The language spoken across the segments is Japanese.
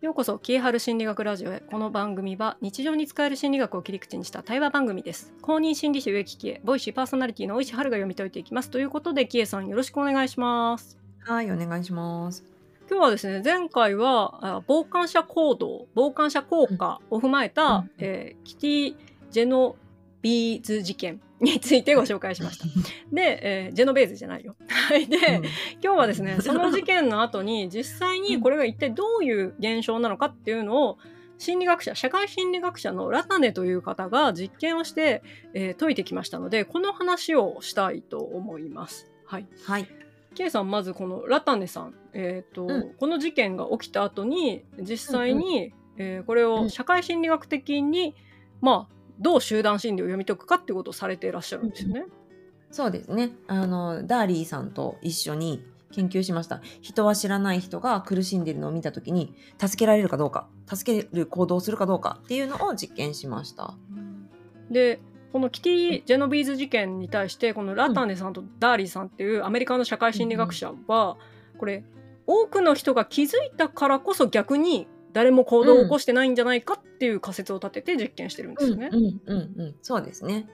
ようこそ、キエハル心理学ラジオへ。この番組は日常に使える心理学を切り口にした対話番組です。公認心理師植木キエ、ボイシーパーソナリティの大石春が読み解いていきます。ということで、キエさんよろしくお願いします。はい、お願いします。今日はですね、前回はあ傍観者行動、傍観者効果を踏まえた、うんえーキティ・ジェノビーズ事件についてご紹介しました。で、えージェノベーズじゃないよ。はい。で、うん今日はですねその事件の後に実際にこれが一体どういう現象なのかっていうのを心理学者社会心理学者のラタネという方が実験をして、えー解いてきましたのでこの話をしたいと思います。はい、はい。K さんまずこのラタネさん、えーとうんこの事件が起きた後に実際に、えーこれを社会心理学的に、まあどう集団心理を読み解くかっていうことをされていらっしゃるんですよね。そうですね。あの、ダーリーさんと一緒に研究しました。人は知らない人が苦しんでいるのを見たときに、助けられるかどうか、助ける行動をするかどうかっていうのを実験しました。でこのキティ・ジェノビーズ事件に対してこのラタネさんとダーリーさんっていうアメリカの社会心理学者はこれ多くの人が気づいたからこそ逆に誰も行動を起こしてないんじゃないかっていう仮説を立てて実験してるんですよね。うんうんうん。そうですね。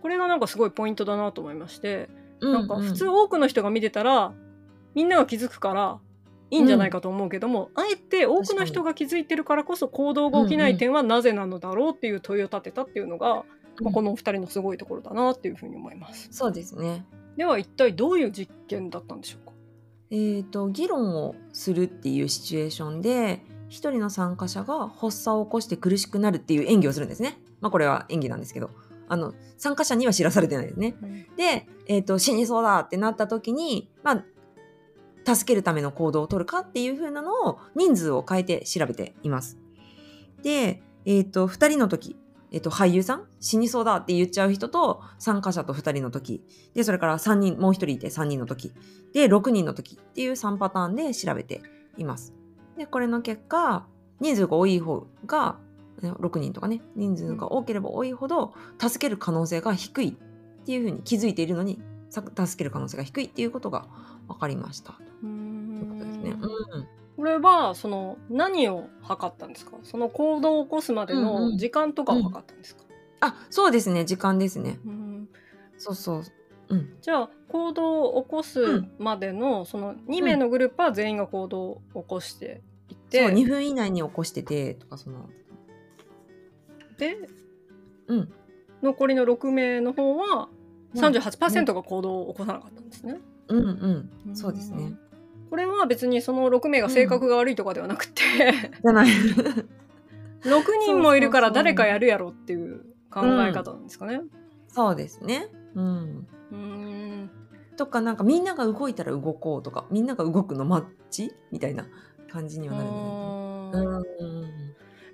これがなんかすごいポイントだなと思いましてうなんか普通多くの人が見てたらみんなが気づくからいいんじゃないかと思うけども、あえて多くの人が気づいてるからこそ行動が起きない点はなぜなのだろうっていう問いを立てたっていうのが、まあ、この、のお二人のすごいところだなっていうふうに思います。そうですね。では一体どういう実験だったんでしょうか？えっ、と、議論をするっていうシチュエーションで、一人の参加者が発作を起こして苦しくなるっていう演技をするんですね。まあこれは演技なんですけど、あの、参加者には知らされてないですね。で、えっ、と、死にそうだってなった時に、まあ、助けるための行動を取るかっていう風なのを人数を変えて調べています。で、えっ、と、二人の時、えっ、と、俳優さん死にそうだって言っちゃう人と参加者と二人の時、で、それから三人、もう一人いて三人の時、で、6人の時っていう3パターンで調べています。で、これの結果、人数が多い方が、え6人とかね、人数が多ければ多いほど、助ける可能性が低いっていうふうに気づいているのに、さ助ける可能性が低いっていうことが分かりました。ということですね。んうん。これはその何を測ったんですか？その行動を起こすまでうんうのん時間とかを測ったんですか、あ、そうですね。時間ですね。うんそうそう。うん。じゃあ行動を起こすまでのその2名のグループは全員が行動を起こしていて、そう、2分以内に起こしてて、とか、その、でうん。残りの6名の方はうん38%が行動を起こさなかったんですね。うんうん。そうですね。これは別にその6名が性格が悪いとかではなくて、じゃない。6人もいるから誰かやるやろっていう考え方なんですかね。そうですね。うん。うーん。とかなんかみんなが動いたら動こうとかみんなが動くのマッチみたいな感じにはなるんじゃないかな。あーうん。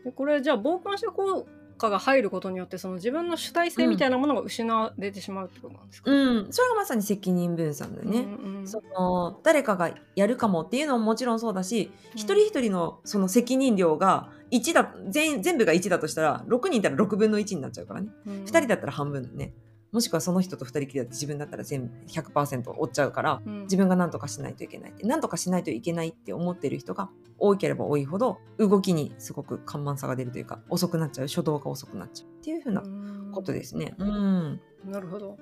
でこれじゃあ傍観者効果が入ることによってその自分の主体性みたいなものが失われてしまうってことなんですか、うん、それがまさに責任分散だよね。うんうんその誰かがやるかもっていうのももちろんそうだし、うん。一人一人のその責任量が1だ全全部が1だとしたら6人いたら6分の1になっちゃうからね、うん。2人だったら半分だねもしくはその人と2人きりだって自分だったら全部100%追っちゃうからうん。自分が何とかしないといけないって何とかしないといけないって思ってる人が多ければ多いほど動きにすごく緩慢さが出るというか遅くなっちゃう初動が遅くなっちゃうっていうふうなことですね。うん、なるほど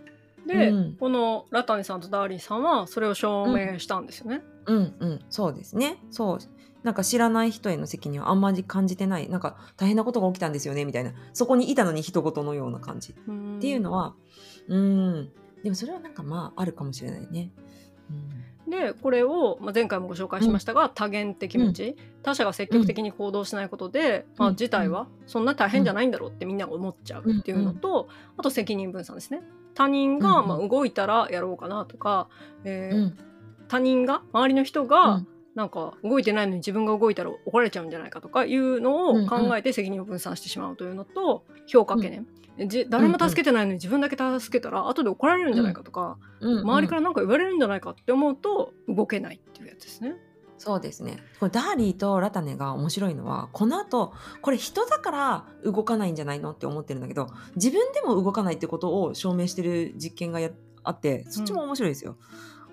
で、うんこのラタニさんとダーリーさんはそれを証明したんですよね。うん、うん、そうですね。そう。なんか知らない人への責任はあんまり感じてない。なんか大変なことが起きたんですよねみたいな。そこにいたのに人事のような感じっっていうのは、うん。でもそれはなんかまああるかもしれないね。うんでこれを、まあ、前回もご紹介しましたが、多元的持ち、他者が積極的に行動しないことで、まあ、うん自体はそんな大変じゃないんだろうってみんなが思っちゃうっていうのと、あと責任分散ですね他人が、まあ、動いたらやろうかなとか、えーうん。他人が周りの人が、うん。なんか動いてないのに自分が動いたら怒られちゃうんじゃないかとかいうのを考えて責任を分散してしまうというのと評価懸念、じ誰も助けてないのに自分だけ助けたら後で怒られるんじゃないかとか、うん周りから何か言われるんじゃないかって思うと動けないっていうやつですね。そうですね。これダーリーとラタネが面白いのは、この後、これ人だから動かないんじゃないのって思ってるんだけど、自分でも動かないってことを証明してる実験がやあって、そっちも面白いですよ。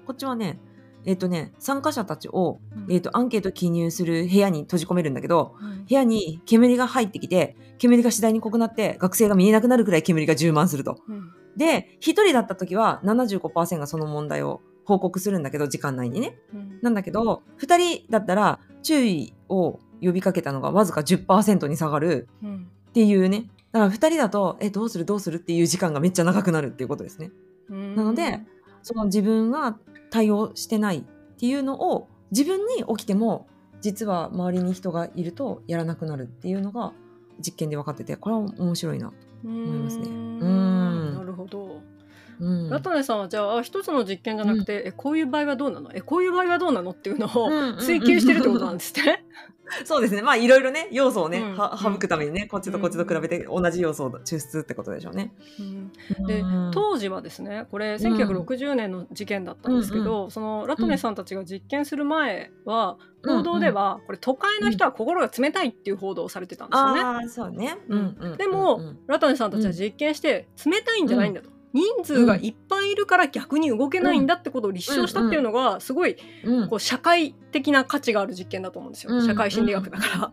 こっちはね、えっ、とね参加者たちを、うんえっとアンケート記入する部屋に閉じ込めるんだけどうん部屋に煙が入ってきて煙が次第に濃くなって学生が見えなくなるくらい煙が充満すると。うんで1人だった時は75%がその問題を報告するんだけど時間内にね。うんなんだけど2人だったら注意を呼びかけたのがわずか10%に下がるうんっていうねだから2人だとえどうする？どうするっていう時間がめっちゃ長くなるっていうことですね。うんなのでその自分が対応してないっていうのを自分に起きても実は周りに人がいるとやらなくなるっていうのが実験で分かっててこれは面白いな。思いますねんうんなるほど。うん。ラタネさんはじゃあ一つの実験じゃなくて、えこういう場合はどうなの？えこういう場合はどうなの？っていうのをうん追求してるってことなんですね。そうですね。まあいろいろね要素をね、うん。は省くためにねこっちとこっちと比べて同じ要素を抽出ってことでしょうね。うん。でうん。当時はですねこれ1960年の事件だったんですけど、そのラトネさんたちが実験する前は、報道ではこれ都会の人は心が冷たいっていう報道をされてたんですよね。ああそうね。うんうんでもうんラトネさんたちは実験して冷たいんじゃないんだと。人数がいっぱいいるから逆に動けないんだってことを立証したっていうのがすごいうんこう社会的な価値がある実験だと思うんですよ、うん社会心理学だから。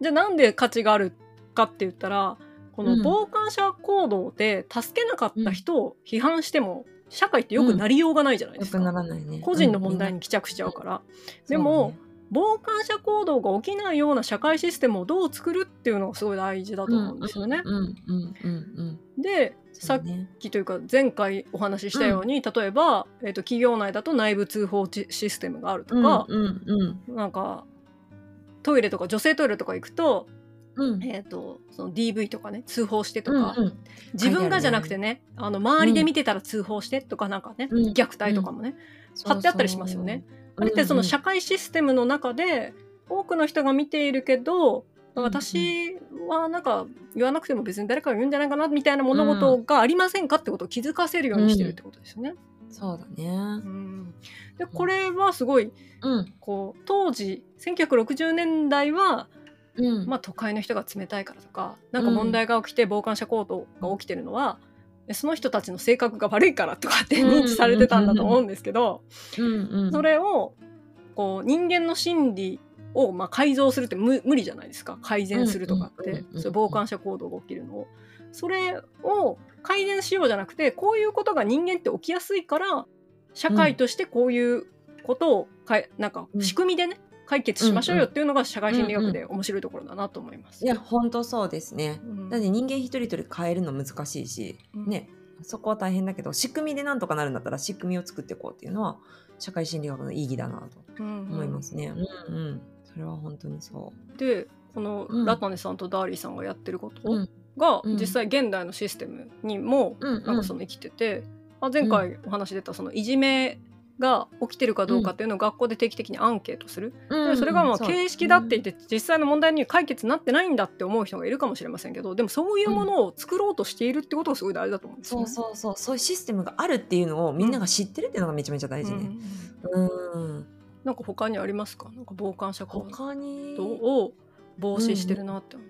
じゃあなんで価値があるかって言ったらこのうん傍観者行動で助けなかった人を批判しても社会ってよくなりようがないじゃないですか。ならないね。個人の問題に帰着しちゃうから。でも、傍観者行動が起きないような社会システムをどう作るっていうのがすごい大事だと思うんですよね。うんうんうんうんうん。でさっね。きというか前回お話ししたように、例えば、えー、と企業内だと内部通報シシステムがあるとか、うんうんなんかトイレとか女性トイレとか行くと,、うん。えー、とその DV とかね通報してとか、うんうん自分がじゃなくてねあの周りで見てたら通報してとかなんかね、うん虐待とかもね、貼ってあったりしますよね。あれってその社会システムの中で多くの人が見ているけどうん私はなんか言わなくても別に誰かが言うんじゃないかなみたいな物事がありませんかってことを気づかせるようにしてるってことですよね。そうだね。うんでこれはすごいうんこう当時1960年代は、うん。まあ、都会の人が冷たいからとかなんか問題が起きて傍観者行動が起きてるのは、えその人たちの性格が悪いからとかって認知されてたんだと思うんですけど、うんうん。それをこう人間の心理をまあ改造するって無無理じゃないですか。改善するとかって、うんうんうんうん。そういう傍観者行動が起きるのを。それを改善しようじゃなくてこういうことが人間って起きやすいから社会としてこういうことをかいなんかうん。仕組みでね解決しましょうよっていうのが社会心理学で面白いところだなと思います。いや本当そうですね。うんだって人間一人一人変えるの難しいし、うんねそこは大変だけど仕組みでなんとかなるんだったら仕組みを作っていこうっていうのは社会心理学の意義だなとうん思いますね。うんうん。それは本当にそでこのうんラタネさんとダーリーさんがやってることう。うんがうん実際現代のシステムにもうんうんなんかその生きてて、まあ、前回お話出たそのいじめが起きてるかどうかっていうのを学校で定期的にアンケートする、でそれがまあ形式だって言って実際の問題に解決になってないんだって思う人がいるかもしれませんけどでもそういうものを作ろうとしているってことがすごい大事だと思うんですよね。そうそうそう。そういうシステムがあるっていうのをみんなが知ってるっていうのがめちゃめちゃ大事ね。うんうん。なんか他にありますか？なんか傍観者行他に？動を防止してるなって思う。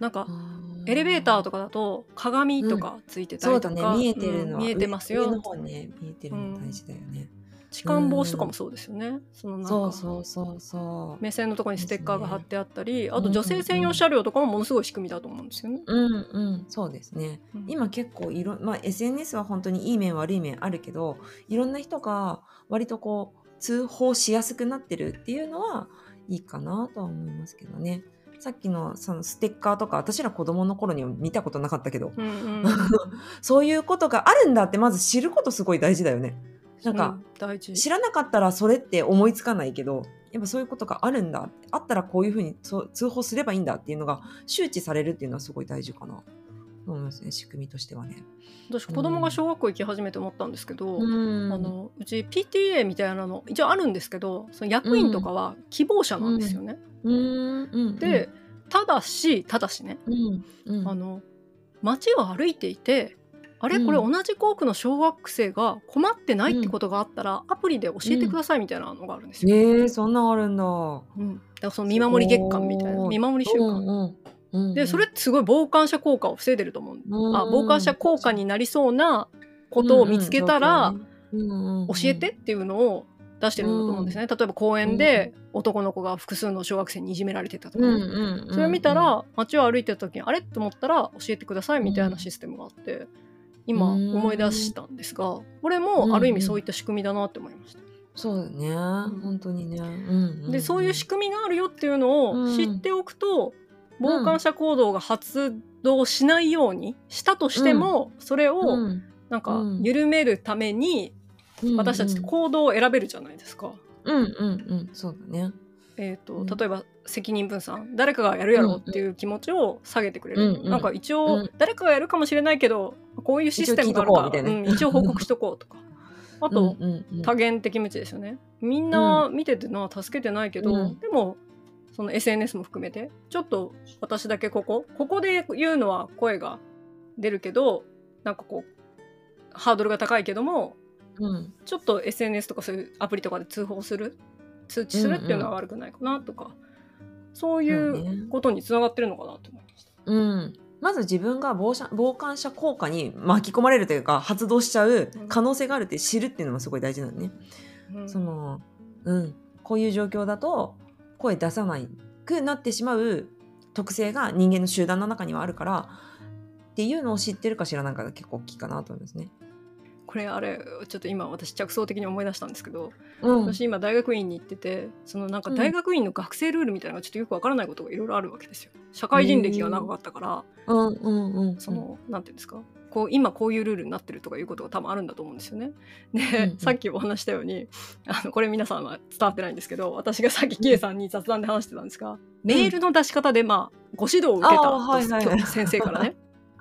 なんかエレベーターとかだと鏡とかついてたそうりとか、だね。見えてるのは、うん。見えてますよ。の方ね。見えてるの大事だよね。痴漢防止とかもそうですよね。そのなんかそうそう。目線のところにステッカーが貼ってあったり、ねあと女性専用車両とかもものすごい仕組みだと思うんですよね。うんうんそうですね。うん今結構いろ、まあ、SNS は本当にいい面悪い面あるけどいろんな人が割とこう通報しやすくなってるっていうのはいいかなとは思いますけどね。さっきのそのステッカーとか私ら子供の頃には見たことなかったけど、うんうん そういうことがあるんだってまず知ることすごい大事だよね。なんか、知らなかったらそれって思いつかないけどやっぱそういうことがあるんだ。あったらこういうふうに通報すればいいんだっていうのが周知されるっていうのはすごい大事かな。と思いますね仕組みとしてはね。私子供が小学校行き始めて思ったんですけど、うん。あのうち PTA みたいなの一応あるんですけどその役員とかは希望者なんですよね。うん。うん。で、ただしただしね、あの街を歩いていてあれ？うん。これ同じ校区の小学生が困ってないってことがあったら、アプリで教えてくださいみたいなのがあるんですよ。えー、そんなんあるんだ。うん、だからその見守り月間みたいな見守り週間、うんうんうんでそれってすごい傍観者効果を防いでると思う、うんあ傍観者効果になりそうなことを見つけたら、教えてっていうのを出してると思うんですね、例えば公園で男の子が複数の小学生にいじめられてたとか、それを見たら街を歩いてた時にあれ？と思ったら教えてくださいみたいなシステムがあって今うん。思い出したんですがこれもある意味そういった仕組みだなって思いました。そうだね、本当にね、うんでそういう仕組みがあるよっていうのを知っておくと、傍観者行動が発動しないようにしたとしても、それをうん。なんかうん。緩めるためにうん私たちって行動を選べるじゃないですか。うんうんうん。そうだね。えーうん。と例えば責任分散誰かがやるやろうっていう気持ちを下げてくれる、うんうんなんか一う応ん。誰かがやるかもしれないけどこういうシステムがあるから。うん一応報告しとこうとか。あと、うんうんうん。多元的無知ですよね。みんな見ててな助けてないけど、うん。でもその SNS も含めてちょっと私だけここここで言うのは声が出るけどなんかこうハードルが高いけどもうん。ちょっと SNS とかそういうアプリとかで通報する通知するっていうのは悪くないかなとか、そういそうね。うことにつながってるのかなと思いました。うんまず自分が傍観者効果に巻き込まれるというか発動しちゃう可能性があるって知るっていうのもすごい大事なのね。うんそのうんこういう状況だと声出さないくなってしまう特性が人間の集団の中にはあるからっていうのを知ってるか知らないかが結構大きいかなと思いますね。これあれちょっと今私着想的に思い出したんですけど、うん、私今大学院に行っててそのなんか大学院の学生ルールみたいなのがちょっとよくわからないことがいろいろあるわけですよ。社会人歴が長かったから、うんうんうんそのなんていうんですか？こう今こういうルールになってるとかいうことが多分あるんだと思うんですよね。で、うんうん。さっきお話したようにあのこれ皆さんは伝わってないんですけど私がさっきキエさんに雑談で話してたんですが、メールの出し方でまあご指導を受けたはいはい。先生からね。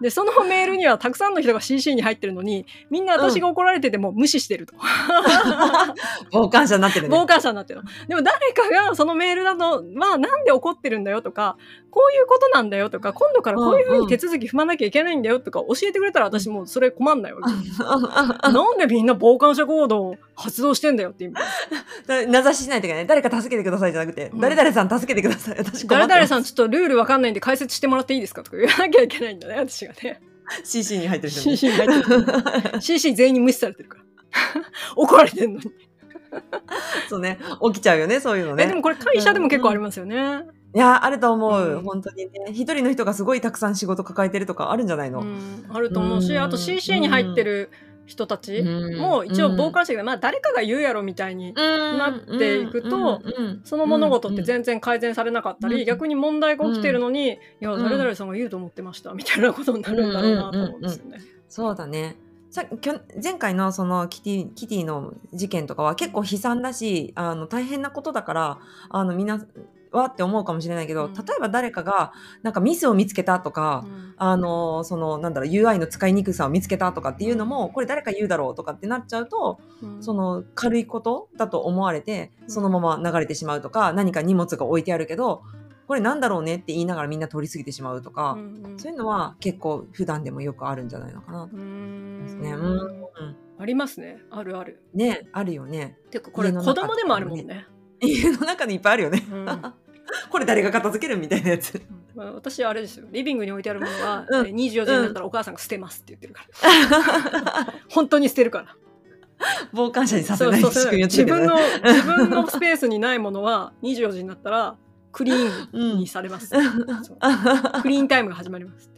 でそのメールにはたくさんの人が CC に入ってるのにみんな私が怒られてても無視してると。傍観者になってるね。傍観者になってるの。でも誰かがそのメールだと、まあなんで怒ってるんだよとか、こういうことなんだよとか、今度からこういうふうに手続き踏まなきゃいけないんだよとか教えてくれたら私もうそれ困んないわけ。なんでみんな傍観者行動を発動してんだよって意味で。名指ししないといけない。誰か助けてくださいじゃなくて、うん誰々さん助けてください。私困誰々さんちょっとルールわかんないんで解説してもらっていいですかとか言わなきゃいけないんだね、私がね。CC に入ってる人ね CC に入ってる。CC 全員に無視されてるから。怒られてんのに。そうね。起きちゃうよね、そういうのね。えでもこれ会社でも結構ありますよね。いや、あると思う。うん本当にね。一人の人がすごいたくさん仕事抱えてるとかあるんじゃないの、うん、あると思うし、うんあと CC に入ってる人たちも一応傍観者で、まあ誰かが言うやろみたいになっていくとその物事って全然改善されなかったり、うん。逆に問題が起きてるのに、いやうん誰々さんが言うと思ってましたみたいなことになるんだろうなと思うんですよね。そうだね。さきょ前回のそのキティキティの事件とかは結構悲惨だしあの大変なことだからあのみんなはって思うかもしれないけど、うん。例えば誰かがなんかミスを見つけたとか、うん。あのそのなんだろう UI の使いにくさを見つけたとかっていうのもこれ誰か言うだろうとかってなっちゃうとうん。その軽いことだと思われてうん。そのまま流れてしまうとか何か荷物が置いてあるけどこれなんだろうねって言いながらみんな通り過ぎてしまうとか、うんうん。そういうのは結構普段でもよくあるんじゃないのかなとう思いますんね。うん。うんありますね。あるある。ねあるよね。てかこれ子供でもあるもんね。家の中にいっぱいあるよね。うん これ誰が片付けるみたいなやつ。まあ私あれですよ。リビングに置いてあるものは、うん。えー24時になったらお母さんが捨てますって言ってるから。本当に捨てるから。傍観者にさせない仕組みを自分の自分のスペースにないものは24時になったらクリーンにされます、そう。クリーンタイムが始まります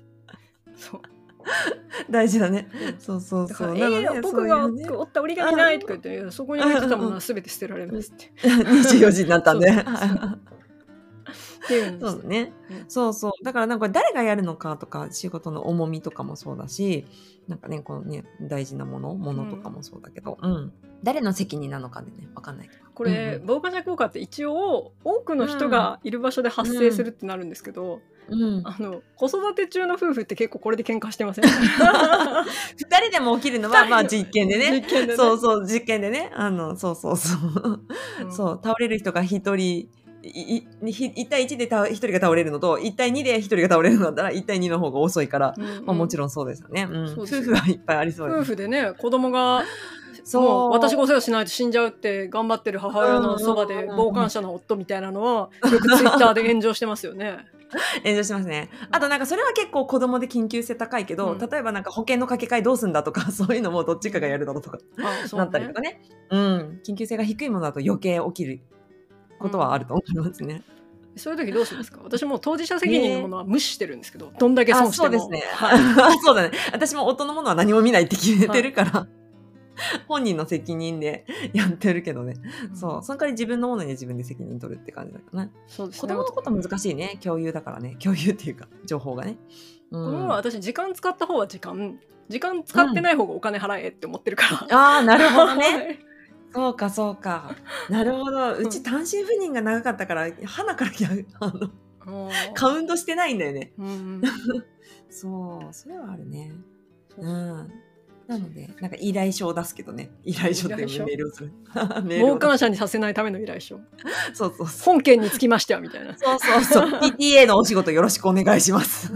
そう。大事だね。そうそうそう。「えー、僕が折った折り紙ない」とか言っていや「そこに置いてたものは全て捨てられます」って。24時になったんで。っていうそうだねうん。そうそう。だからなんか誰がやるのかとか仕事の重みとかもそうだし、なんかね、このね、大事なもの、ものとかもそうだけど、うん。誰の責任なのかでね、わかんないけど。これ、うん防火者効果って一応多くの人がいる場所で発生するってなるんですけど、うん。あの子育て中の夫婦って結構これで喧嘩してません？二人でも起きるのは、まあ実験でね。ねそうそう、実験でね。あの、そうそうそう。うんそう、倒れる人が一人、1対1で倒一人が倒れるのと1対2で一人が倒れるのだったら1対2の方が遅いから、うんまあ、もちろんそうですよね、うん。夫婦はいっぱいありそうです。夫婦でね子供がそう。私がお世話しないと死んじゃうって頑張ってる母親のそばでうん。傍観者の夫みたいなのはよくツイッターで炎上してますよね。炎上しますね。あとなんかそれは結構子供で緊急性高いけど、うん。例えばなんか保険の掛け替えどうすんだとか、そういうのもどっちかがやるだろうとか、あそうなったりとかね。うん。緊急性が低いものだと余計起きることはあると思いますね。そういう時どうするんですか？私もう当事者責任のものは無視してるんですけど、どんだけ損してもあそうですね。はい そうだね。私も夫のものは何も見ないって決めてるから、本人の責任で やってるけどね。そう。その代わり自分のものには自分で責任取るって感じだからね。そうですね子供のことは難しいね。共有だからね。共有っていうか、情報がね。う子ん、供は私時間使った方は時間時間使ってない方がお金払えって思ってるから、ああ、なるほどね。はいそうか、そうか。なるほど。うち単身赴任が長かったから、花からやあのカウントしてないんだよね。うん そう、それはあるね。そううん。なので、なんか依頼書を出すけどね。依頼書ってメールをする。傍観者にさせないための依頼書 そうそうそう。本件につきましてはみたいな。そうそうそう。PTA のお仕事よろしくお願いします。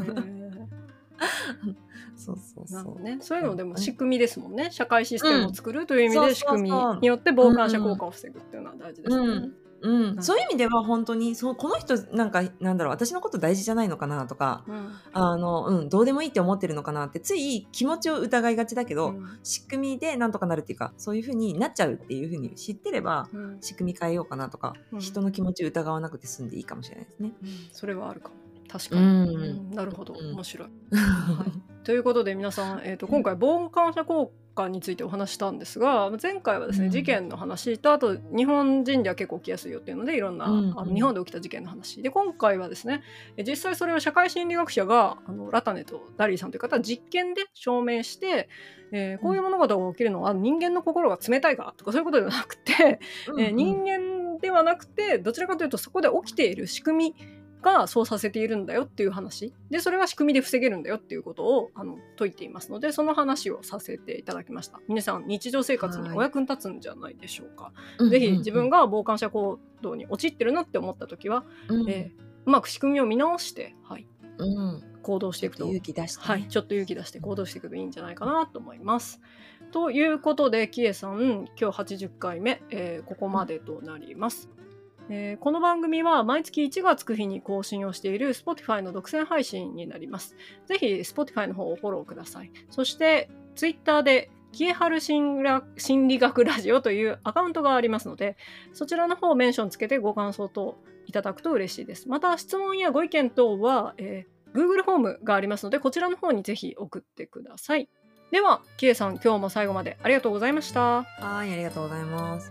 そうそうそう。ね、そういうのでも仕組みですもんね。社会システムを作るという意味うん。で仕組み。によって傍観者効果を防ぐっていうのは大事ですよね。うん。うん、そういう意味では本当にそうこの人なんかなんだろう私のこと大事じゃないのかなとかうん。あの、うん、どうでもいいって思ってるのかなってつい気持ちを疑いがちだけど、うん。仕組みでなんとかなるっていうかそういうふうになっちゃうっていうふうに知ってればうん。仕組み変えようかなとか、うん。人の気持ち疑わなくて済んでいいかもしれないですね。うん。それはあるかも。確かに、なるほど。うん。面白い。ということで皆さん、えー、と今回傍観者効果についてお話ししたんですが前回はですね、うん。事件の話とあと日本人では結構起きやすいよっていうのでいろんな、うんあの日本で起きた事件の話。で今回はですねえ実際それを社会心理学者があのラタネとダリーさんという方は実験で証明して、えーこういう物事が起きるのは人間の心が冷たいからとかそういうことではなくて、えー人間ではなくてどちらかというとそこで起きている仕組みがそうさせているんだよっていう話。でそれは仕組みで防げるんだよっていうことをあの説いていますのでその話をさせていただきました。皆さん日常生活にお役に立つんじゃないでしょうか、うんぜひ自分、が傍観者行動に陥ってるなって思った時は、うん。えーうまく仕組みを見直して、はい、うん、行動していくと。勇気出して、ね。はい、ちょっと勇気出して行動していくといいんじゃないかなと思います。ということで、キエさん、今日80回目、えーここまでとなります。えーこの番組は毎月1がつく日に更新をしている Spotify の独占配信になります。ぜひ Spotify の方をフォローください。そして、Twitter でキエハル心心理学ラジオというアカウントがありますので、そちらの方をメンションつけてご感想等いただくと嬉しいです。また、質問やご意見等は、えー Google フォームがありますので、こちらの方にぜひ送ってください。では、キエさん、今日も最後までありがとうございました。はい、ありがとうございます。